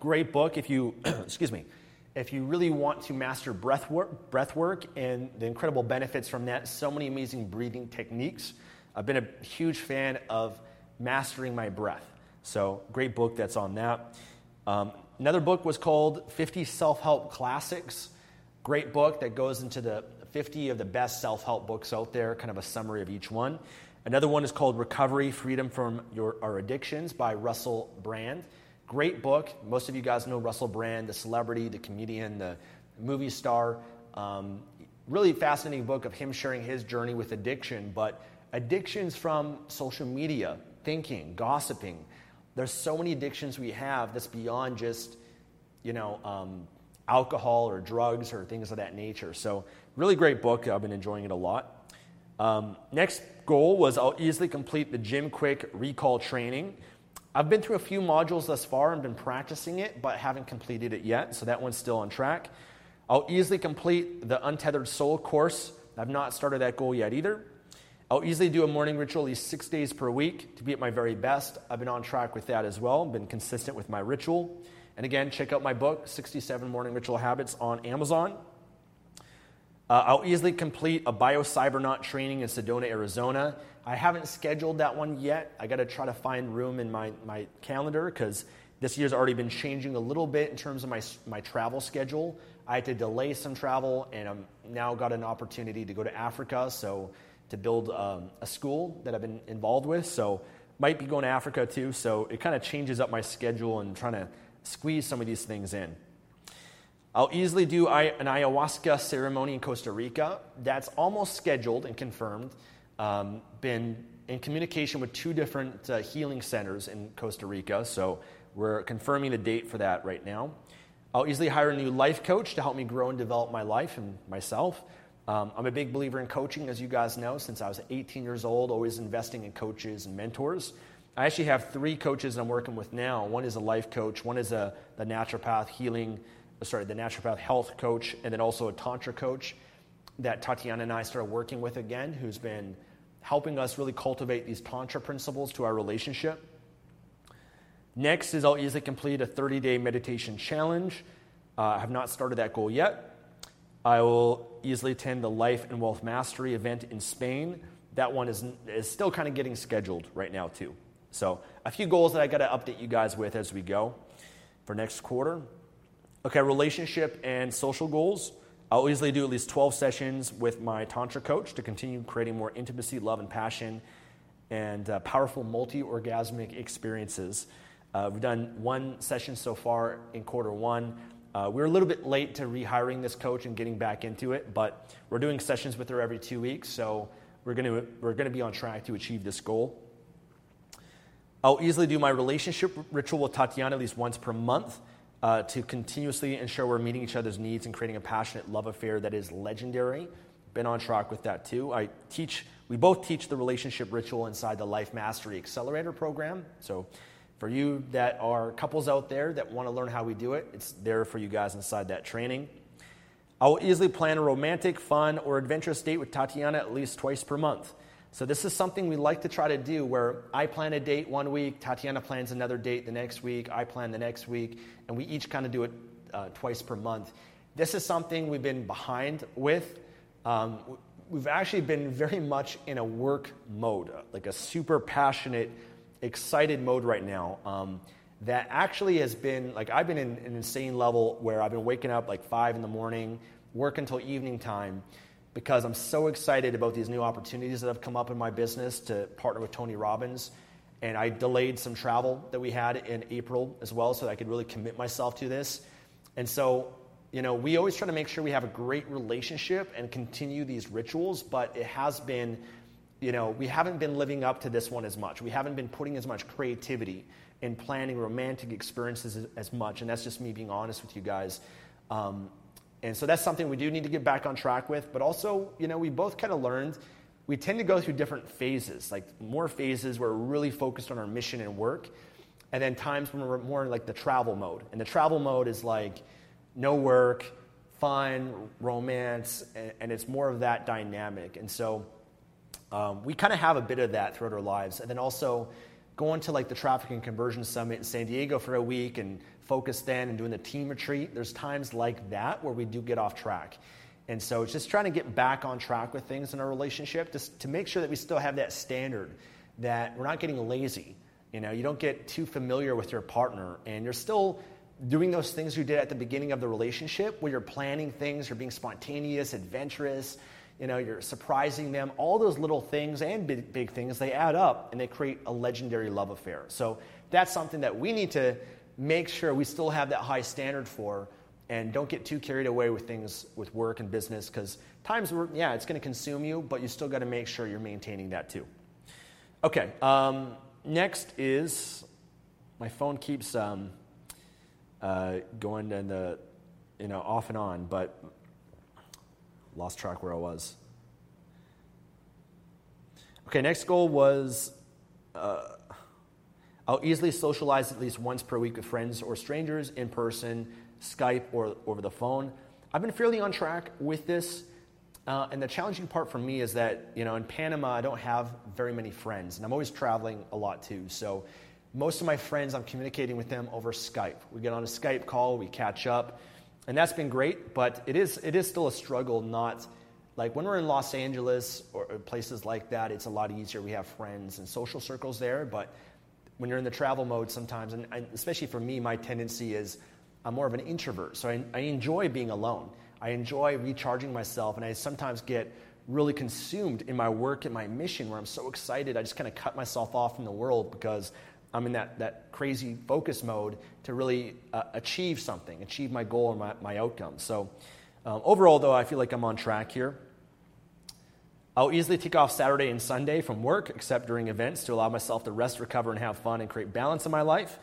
Great book if you, excuse me, if you really want to master breath work, breath work and the incredible benefits from that, so many amazing breathing techniques. I've been a huge fan of mastering my breath. So, great book that's on that. Um, another book was called 50 Self Help Classics. Great book that goes into the 50 of the best self help books out there, kind of a summary of each one. Another one is called Recovery Freedom from Your, Our Addictions by Russell Brand. Great book. Most of you guys know Russell Brand, the celebrity, the comedian, the movie star. Um, really fascinating book of him sharing his journey with addiction, but addictions from social media, thinking, gossiping. There's so many addictions we have that's beyond just, you know, um, alcohol or drugs or things of that nature. So, really great book. I've been enjoying it a lot. Um, next goal was I'll easily complete the Jim Kwik recall training. I've been through a few modules thus far and been practicing it, but haven't completed it yet, so that one's still on track. I'll easily complete the Untethered Soul course. I've not started that goal yet either. I'll easily do a morning ritual at least six days per week to be at my very best. I've been on track with that as well, been consistent with my ritual. And again, check out my book, 67 Morning Ritual Habits, on Amazon. Uh, I'll easily complete a biocybernaut training in Sedona, Arizona. I haven't scheduled that one yet. I got to try to find room in my, my calendar because this year's already been changing a little bit in terms of my, my travel schedule. I had to delay some travel, and I'm now got an opportunity to go to Africa, so to build um, a school that I've been involved with. So might be going to Africa too. So it kind of changes up my schedule and trying to squeeze some of these things in. I'll easily do an ayahuasca ceremony in Costa Rica. That's almost scheduled and confirmed. Um, been in communication with two different uh, healing centers in Costa Rica, so we're confirming the date for that right now. I'll easily hire a new life coach to help me grow and develop my life and myself. Um, I'm a big believer in coaching, as you guys know, since I was 18 years old, always investing in coaches and mentors. I actually have three coaches I'm working with now. One is a life coach, one is a the naturopath healing, sorry, the naturopath health coach, and then also a tantra coach that Tatiana and I started working with again, who's been helping us really cultivate these tantra principles to our relationship. Next is I'll easily complete a 30 day meditation challenge. Uh, I have not started that goal yet. I will easily attend the Life and Wealth Mastery event in Spain. That one is, is still kind of getting scheduled right now, too. So, a few goals that I got to update you guys with as we go for next quarter. Okay, relationship and social goals. I'll easily do at least 12 sessions with my Tantra coach to continue creating more intimacy, love, and passion and uh, powerful multi orgasmic experiences. Uh, we've done one session so far in quarter one. Uh, we're a little bit late to rehiring this coach and getting back into it, but we're doing sessions with her every two weeks, so we're to we're to be on track to achieve this goal. I'll easily do my relationship ritual with Tatiana at least once per month uh, to continuously ensure we're meeting each other's needs and creating a passionate love affair that is legendary. Been on track with that too. I teach. We both teach the relationship ritual inside the Life Mastery Accelerator program. So for you that are couples out there that want to learn how we do it, it's there for you guys inside that training. I will easily plan a romantic, fun, or adventurous date with Tatiana at least twice per month. So, this is something we like to try to do where I plan a date one week, Tatiana plans another date the next week, I plan the next week, and we each kind of do it uh, twice per month. This is something we've been behind with. Um, we've actually been very much in a work mode, like a super passionate excited mode right now um, that actually has been like I've been in an insane level where I've been waking up like five in the morning, work until evening time because I'm so excited about these new opportunities that have come up in my business to partner with Tony Robbins. And I delayed some travel that we had in April as well so that I could really commit myself to this. And so, you know, we always try to make sure we have a great relationship and continue these rituals, but it has been you know, we haven't been living up to this one as much. We haven't been putting as much creativity in planning romantic experiences as, as much. And that's just me being honest with you guys. Um, and so that's something we do need to get back on track with. But also, you know, we both kind of learned we tend to go through different phases, like more phases where we're really focused on our mission and work. And then times when we're more in like the travel mode. And the travel mode is like no work, fun, romance, and, and it's more of that dynamic. And so, um, we kind of have a bit of that throughout our lives. And then also going to like the Traffic and Conversion Summit in San Diego for a week and focus then and doing the team retreat. There's times like that where we do get off track. And so it's just trying to get back on track with things in our relationship just to make sure that we still have that standard, that we're not getting lazy. You know, you don't get too familiar with your partner and you're still doing those things you did at the beginning of the relationship where you're planning things, you're being spontaneous, adventurous, you know, you're surprising them. All those little things and big, big things, they add up and they create a legendary love affair. So that's something that we need to make sure we still have that high standard for and don't get too carried away with things with work and business because times where, yeah, it's going to consume you, but you still got to make sure you're maintaining that too. Okay, um, next is my phone keeps um, uh, going in the, you know, off and on, but Lost track where I was. Okay, next goal was uh, I'll easily socialize at least once per week with friends or strangers in person, Skype, or over the phone. I've been fairly on track with this. Uh, and the challenging part for me is that, you know, in Panama, I don't have very many friends, and I'm always traveling a lot too. So most of my friends, I'm communicating with them over Skype. We get on a Skype call, we catch up. And that's been great, but it is, it is still a struggle not like when we're in Los Angeles or places like that, it's a lot easier. We have friends and social circles there, but when you're in the travel mode sometimes, and, especially for me, my tendency is I'm more of an introvert. So I, I enjoy being alone. I enjoy recharging myself, and I sometimes get really consumed in my work and my mission where I'm so excited. I just kind of cut myself off from the world because I'm in that, that crazy focus mode to really uh, achieve something, achieve my goal or my, my outcome. So, um, overall, though, I feel like I'm on track here. I'll easily take off Saturday and Sunday from work, except during events, to allow myself to rest, recover, and have fun and create balance in my life.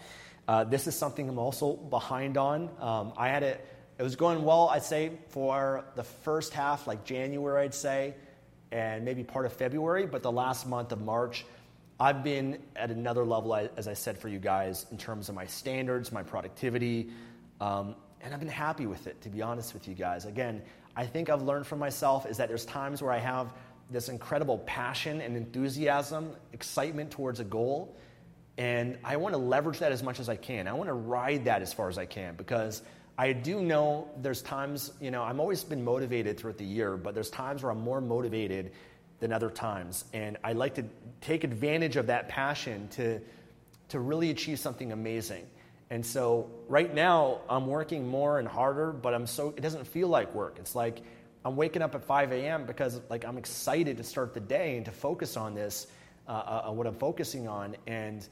Uh, this is something I'm also behind on. Um, I had it, it was going well, I'd say, for the first half, like January, I'd say, and maybe part of February, but the last month of March, I've been at another level, as I said for you guys, in terms of my standards, my productivity, um, and I've been happy with it, to be honest with you guys. Again, I think I've learned from myself is that there's times where I have this incredible passion and enthusiasm, excitement towards a goal, and I want to leverage that as much as I can. I want to ride that as far as I can because I do know there's times, you know, I've always been motivated throughout the year, but there's times where I'm more motivated than other times. And I like to take advantage of that passion to, to really achieve something amazing. And so right now I'm working more and harder, but I'm so it doesn't feel like work. It's like I'm waking up at 5 a.m. because like I'm excited to start the day and to focus on this, uh, uh, what I'm focusing on, and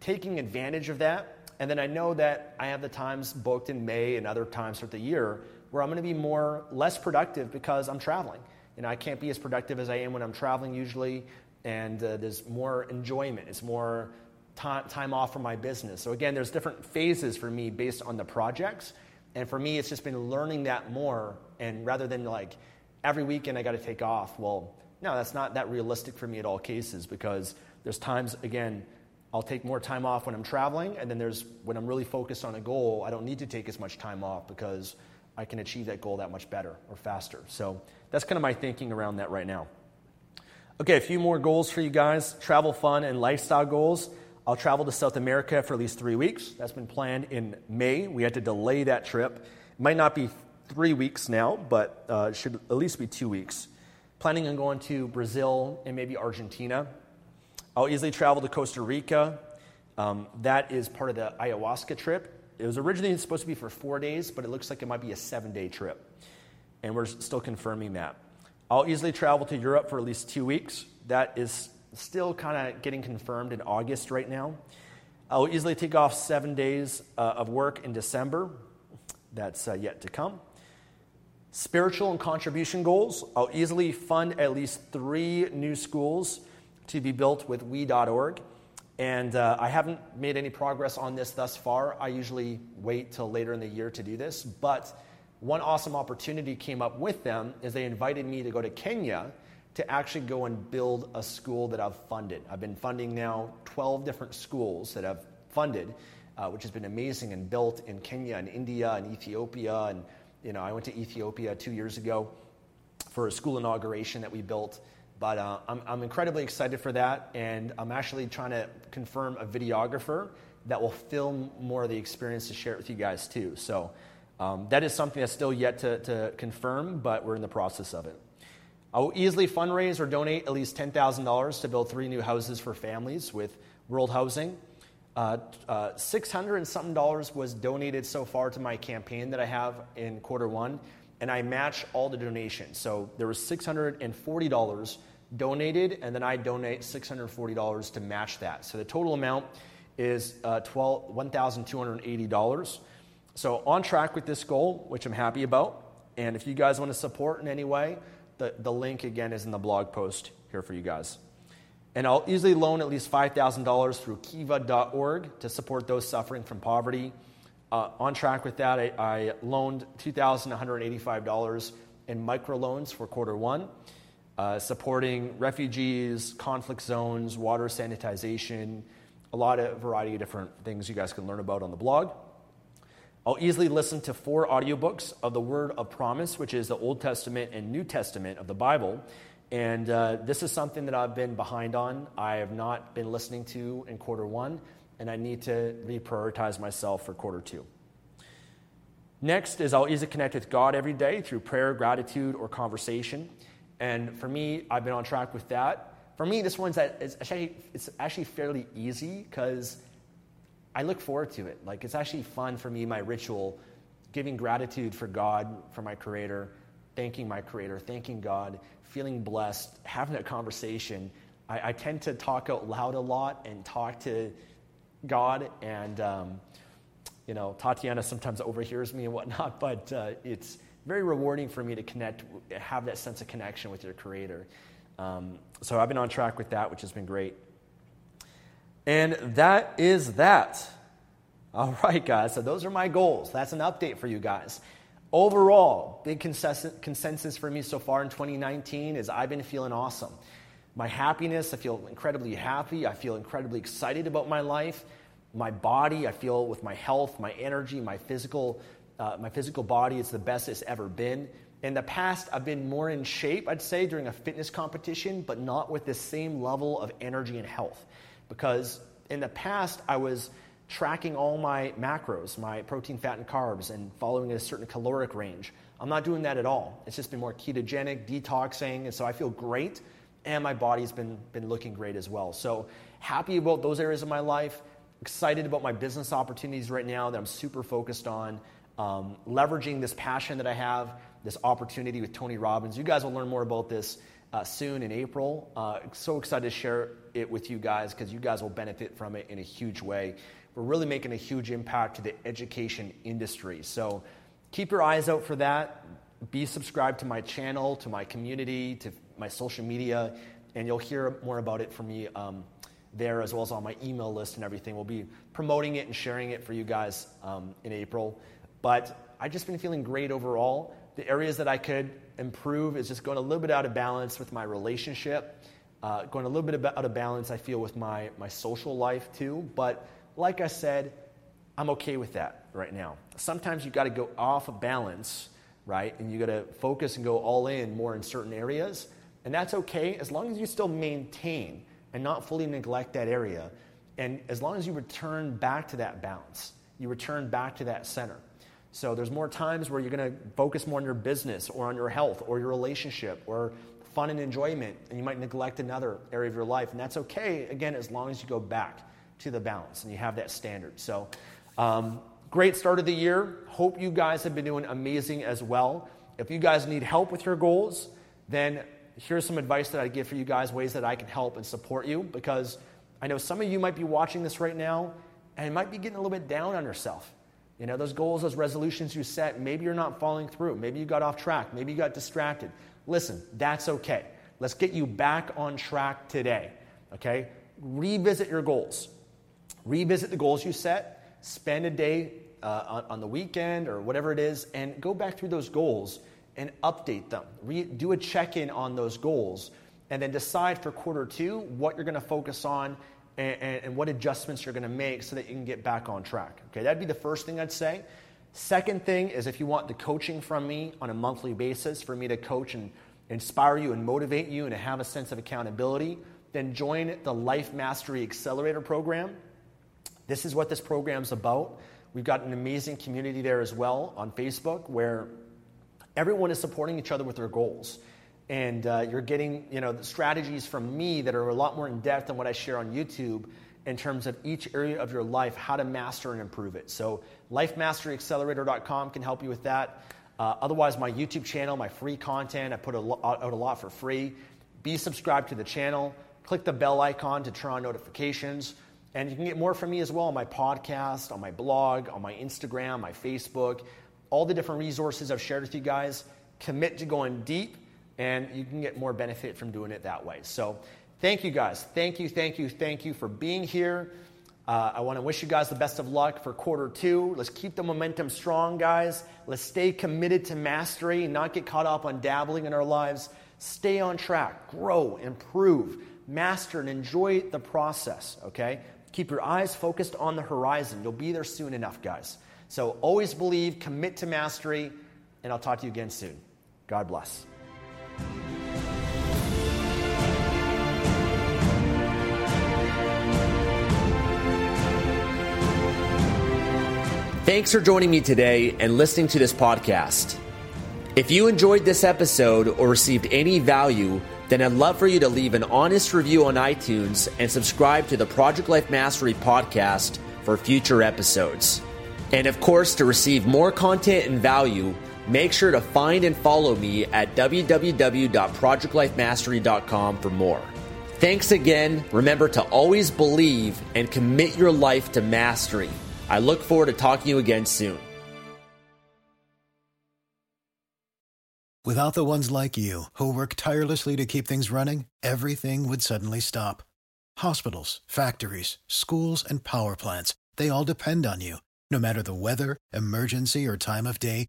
taking advantage of that. And then I know that I have the times booked in May and other times throughout the year where I'm going to be more less productive because I'm traveling. You know, I can't be as productive as I am when I'm traveling usually, and uh, there's more enjoyment. It's more time off from my business. So again, there's different phases for me based on the projects. And for me, it's just been learning that more. And rather than like every weekend I got to take off, well, no, that's not that realistic for me at all cases because there's times, again, I'll take more time off when I'm traveling, and then there's when I'm really focused on a goal, I don't need to take as much time off because I can achieve that goal that much better or faster. So that's kind of my thinking around that right now. Okay, a few more goals for you guys travel, fun, and lifestyle goals. I'll travel to South America for at least three weeks. That's been planned in May. We had to delay that trip. It might not be three weeks now, but uh, it should at least be two weeks. Planning on going to Brazil and maybe Argentina. I'll easily travel to Costa Rica. Um, that is part of the ayahuasca trip. It was originally supposed to be for four days, but it looks like it might be a seven day trip. And we're still confirming that. I'll easily travel to Europe for at least two weeks. That is still kind of getting confirmed in August right now. I'll easily take off seven days uh, of work in December. That's uh, yet to come. Spiritual and contribution goals. I'll easily fund at least three new schools to be built with we.org. And uh, I haven't made any progress on this thus far. I usually wait till later in the year to do this. But one awesome opportunity came up with them is they invited me to go to Kenya to actually go and build a school that I've funded. I've been funding now 12 different schools that I've funded, uh, which has been amazing and built in Kenya and India and Ethiopia. And, you know, I went to Ethiopia two years ago for a school inauguration that we built. But uh, I'm, I'm incredibly excited for that, and I'm actually trying to confirm a videographer that will film more of the experience to share it with you guys too. So um, that is something that's still yet to, to confirm, but we're in the process of it. I will easily fundraise or donate at least $10,000 to build three new houses for families with World Housing. Uh, uh, 600 and something dollars was donated so far to my campaign that I have in quarter one, and I match all the donations. So there was $640 donated, and then I donate $640 to match that. So the total amount is uh, $1,280. So on track with this goal, which I'm happy about. And if you guys want to support in any way, the, the link again is in the blog post here for you guys. And I'll easily loan at least $5,000 through kiva.org to support those suffering from poverty. Uh, on track with that, I, I loaned $2,185 in microloans for quarter one uh, supporting refugees, conflict zones, water sanitization, a lot of variety of different things you guys can learn about on the blog. I'll easily listen to four audiobooks of the Word of Promise, which is the Old Testament and New Testament of the Bible. And uh, this is something that I've been behind on. I have not been listening to in quarter one, and I need to reprioritize myself for quarter two. Next is I'll easily connect with God every day through prayer, gratitude, or conversation. And for me, I've been on track with that. For me, this one's that actually, it's actually fairly easy because I look forward to it. Like it's actually fun for me, my ritual, giving gratitude for God, for my Creator, thanking my Creator, thanking God, feeling blessed, having that conversation. I, I tend to talk out loud a lot and talk to God, and um, you know, Tatiana sometimes overhears me and whatnot, but uh, it's very rewarding for me to connect, have that sense of connection with your creator. Um, so I've been on track with that, which has been great. And that is that. All right, guys. So those are my goals. That's an update for you guys. Overall, big consensus for me so far in 2019 is I've been feeling awesome. my happiness. I feel incredibly happy. I feel incredibly excited about my life. My body, I feel with my health, my energy, my physical, uh, my physical body, it's the best it's ever been. In the past, I've been more in shape, I'd say, during a fitness competition, but not with the same level of energy and health. Because in the past, I was tracking all my macros, my protein, fat, and carbs, and following a certain caloric range. I'm not doing that at all. It's just been more ketogenic, detoxing, and so I feel great, and my body's been, been looking great as well. So happy about those areas of my life, excited about my business opportunities right now that I'm super focused on, um, leveraging this passion that I have, this opportunity with Tony Robbins. You guys will learn more about this uh, soon in April. Uh, so excited to share it with you guys because you guys will benefit from it in a huge way. We're really making a huge impact to the education industry. So keep your eyes out for that. Be subscribed to my channel, to my community, to my social media, and you'll hear more about it from me um, there as well as on my email list and everything. We'll be promoting it and sharing it for you guys um, in April. But I've just been feeling great overall. The areas that I could improve is just going a little bit out of balance with my relationship, uh, going a little bit out of balance, I feel, with my, my social life too. But like I said, I'm okay with that right now. Sometimes you've got to go off of balance, right? And you got to focus and go all in more in certain areas. And that's okay as long as you still maintain and not fully neglect that area. And as long as you return back to that balance, you return back to that center. So there's more times where you're going to focus more on your business or on your health or your relationship or fun and enjoyment, and you might neglect another area of your life. And that's okay, again, as long as you go back to the balance and you have that standard. So, um, great start of the year. Hope you guys have been doing amazing as well. If you guys need help with your goals, then here's some advice that I give for you guys, ways that I can help and support you, because I know some of you might be watching this right now and might be getting a little bit down on yourself. You know, those goals, those resolutions you set, maybe you're not following through. Maybe you got off track. Maybe you got distracted. Listen, that's okay. Let's get you back on track today. Okay? Revisit your goals. Revisit the goals you set. Spend a day uh, on, on, the weekend or whatever it is and go back through those goals and update them. Re- do a check in on those goals and then decide for quarter two what you're going to focus on and, and, what adjustments you're going to make so that you can get back on track. Okay, that'd be the first thing I'd say. Second thing is if you want the coaching from me on a monthly basis for me to coach and inspire you and motivate you and to have a sense of accountability, then join the Life Mastery Accelerator program. This is what this program's about. We've got an amazing community there as well on Facebook where everyone is supporting each other with their goals and uh, you're getting you know strategies from me that are a lot more in depth than what I share on YouTube in terms of each area of your life, how to master and improve it. So, lifemasteryaccelerator.com can help you with that. Uh, otherwise, my YouTube channel, my free content, I put a lo- out a lot for free. Be subscribed to the channel. Click the bell icon to turn on notifications. And you can get more from me as well on my podcast, on my blog, on my Instagram, my Facebook, all the different resources I've shared with you guys. Commit to going deep and you can get more benefit from doing it that way. So, thank you guys. Thank you, thank you, thank you for being here. Uh, I want to wish you guys the best of luck for quarter two. Let's keep the momentum strong, guys. Let's stay committed to mastery, not get caught up on dabbling in our lives. Stay on track, grow, improve, master, and enjoy the process, okay? Keep your eyes focused on the horizon. You'll be there soon enough, guys. So always believe, commit to mastery, and I'll talk to you again soon. God bless. Thanks for joining me today and listening to this podcast. If you enjoyed this episode or received any value, then I'd love for you to leave an honest review on iTunes and subscribe to the Project Life Mastery podcast for future episodes. And of course, to receive more content and value, make sure to find and follow me at www.projectlifemastery.com for more. Thanks again. Remember to always believe and commit your life to mastery. I look forward to talking to you again soon. Without the ones like you, who work tirelessly to keep things running, everything would suddenly stop. Hospitals, factories, schools, and power plants, they all depend on you. No matter the weather, emergency, or time of day,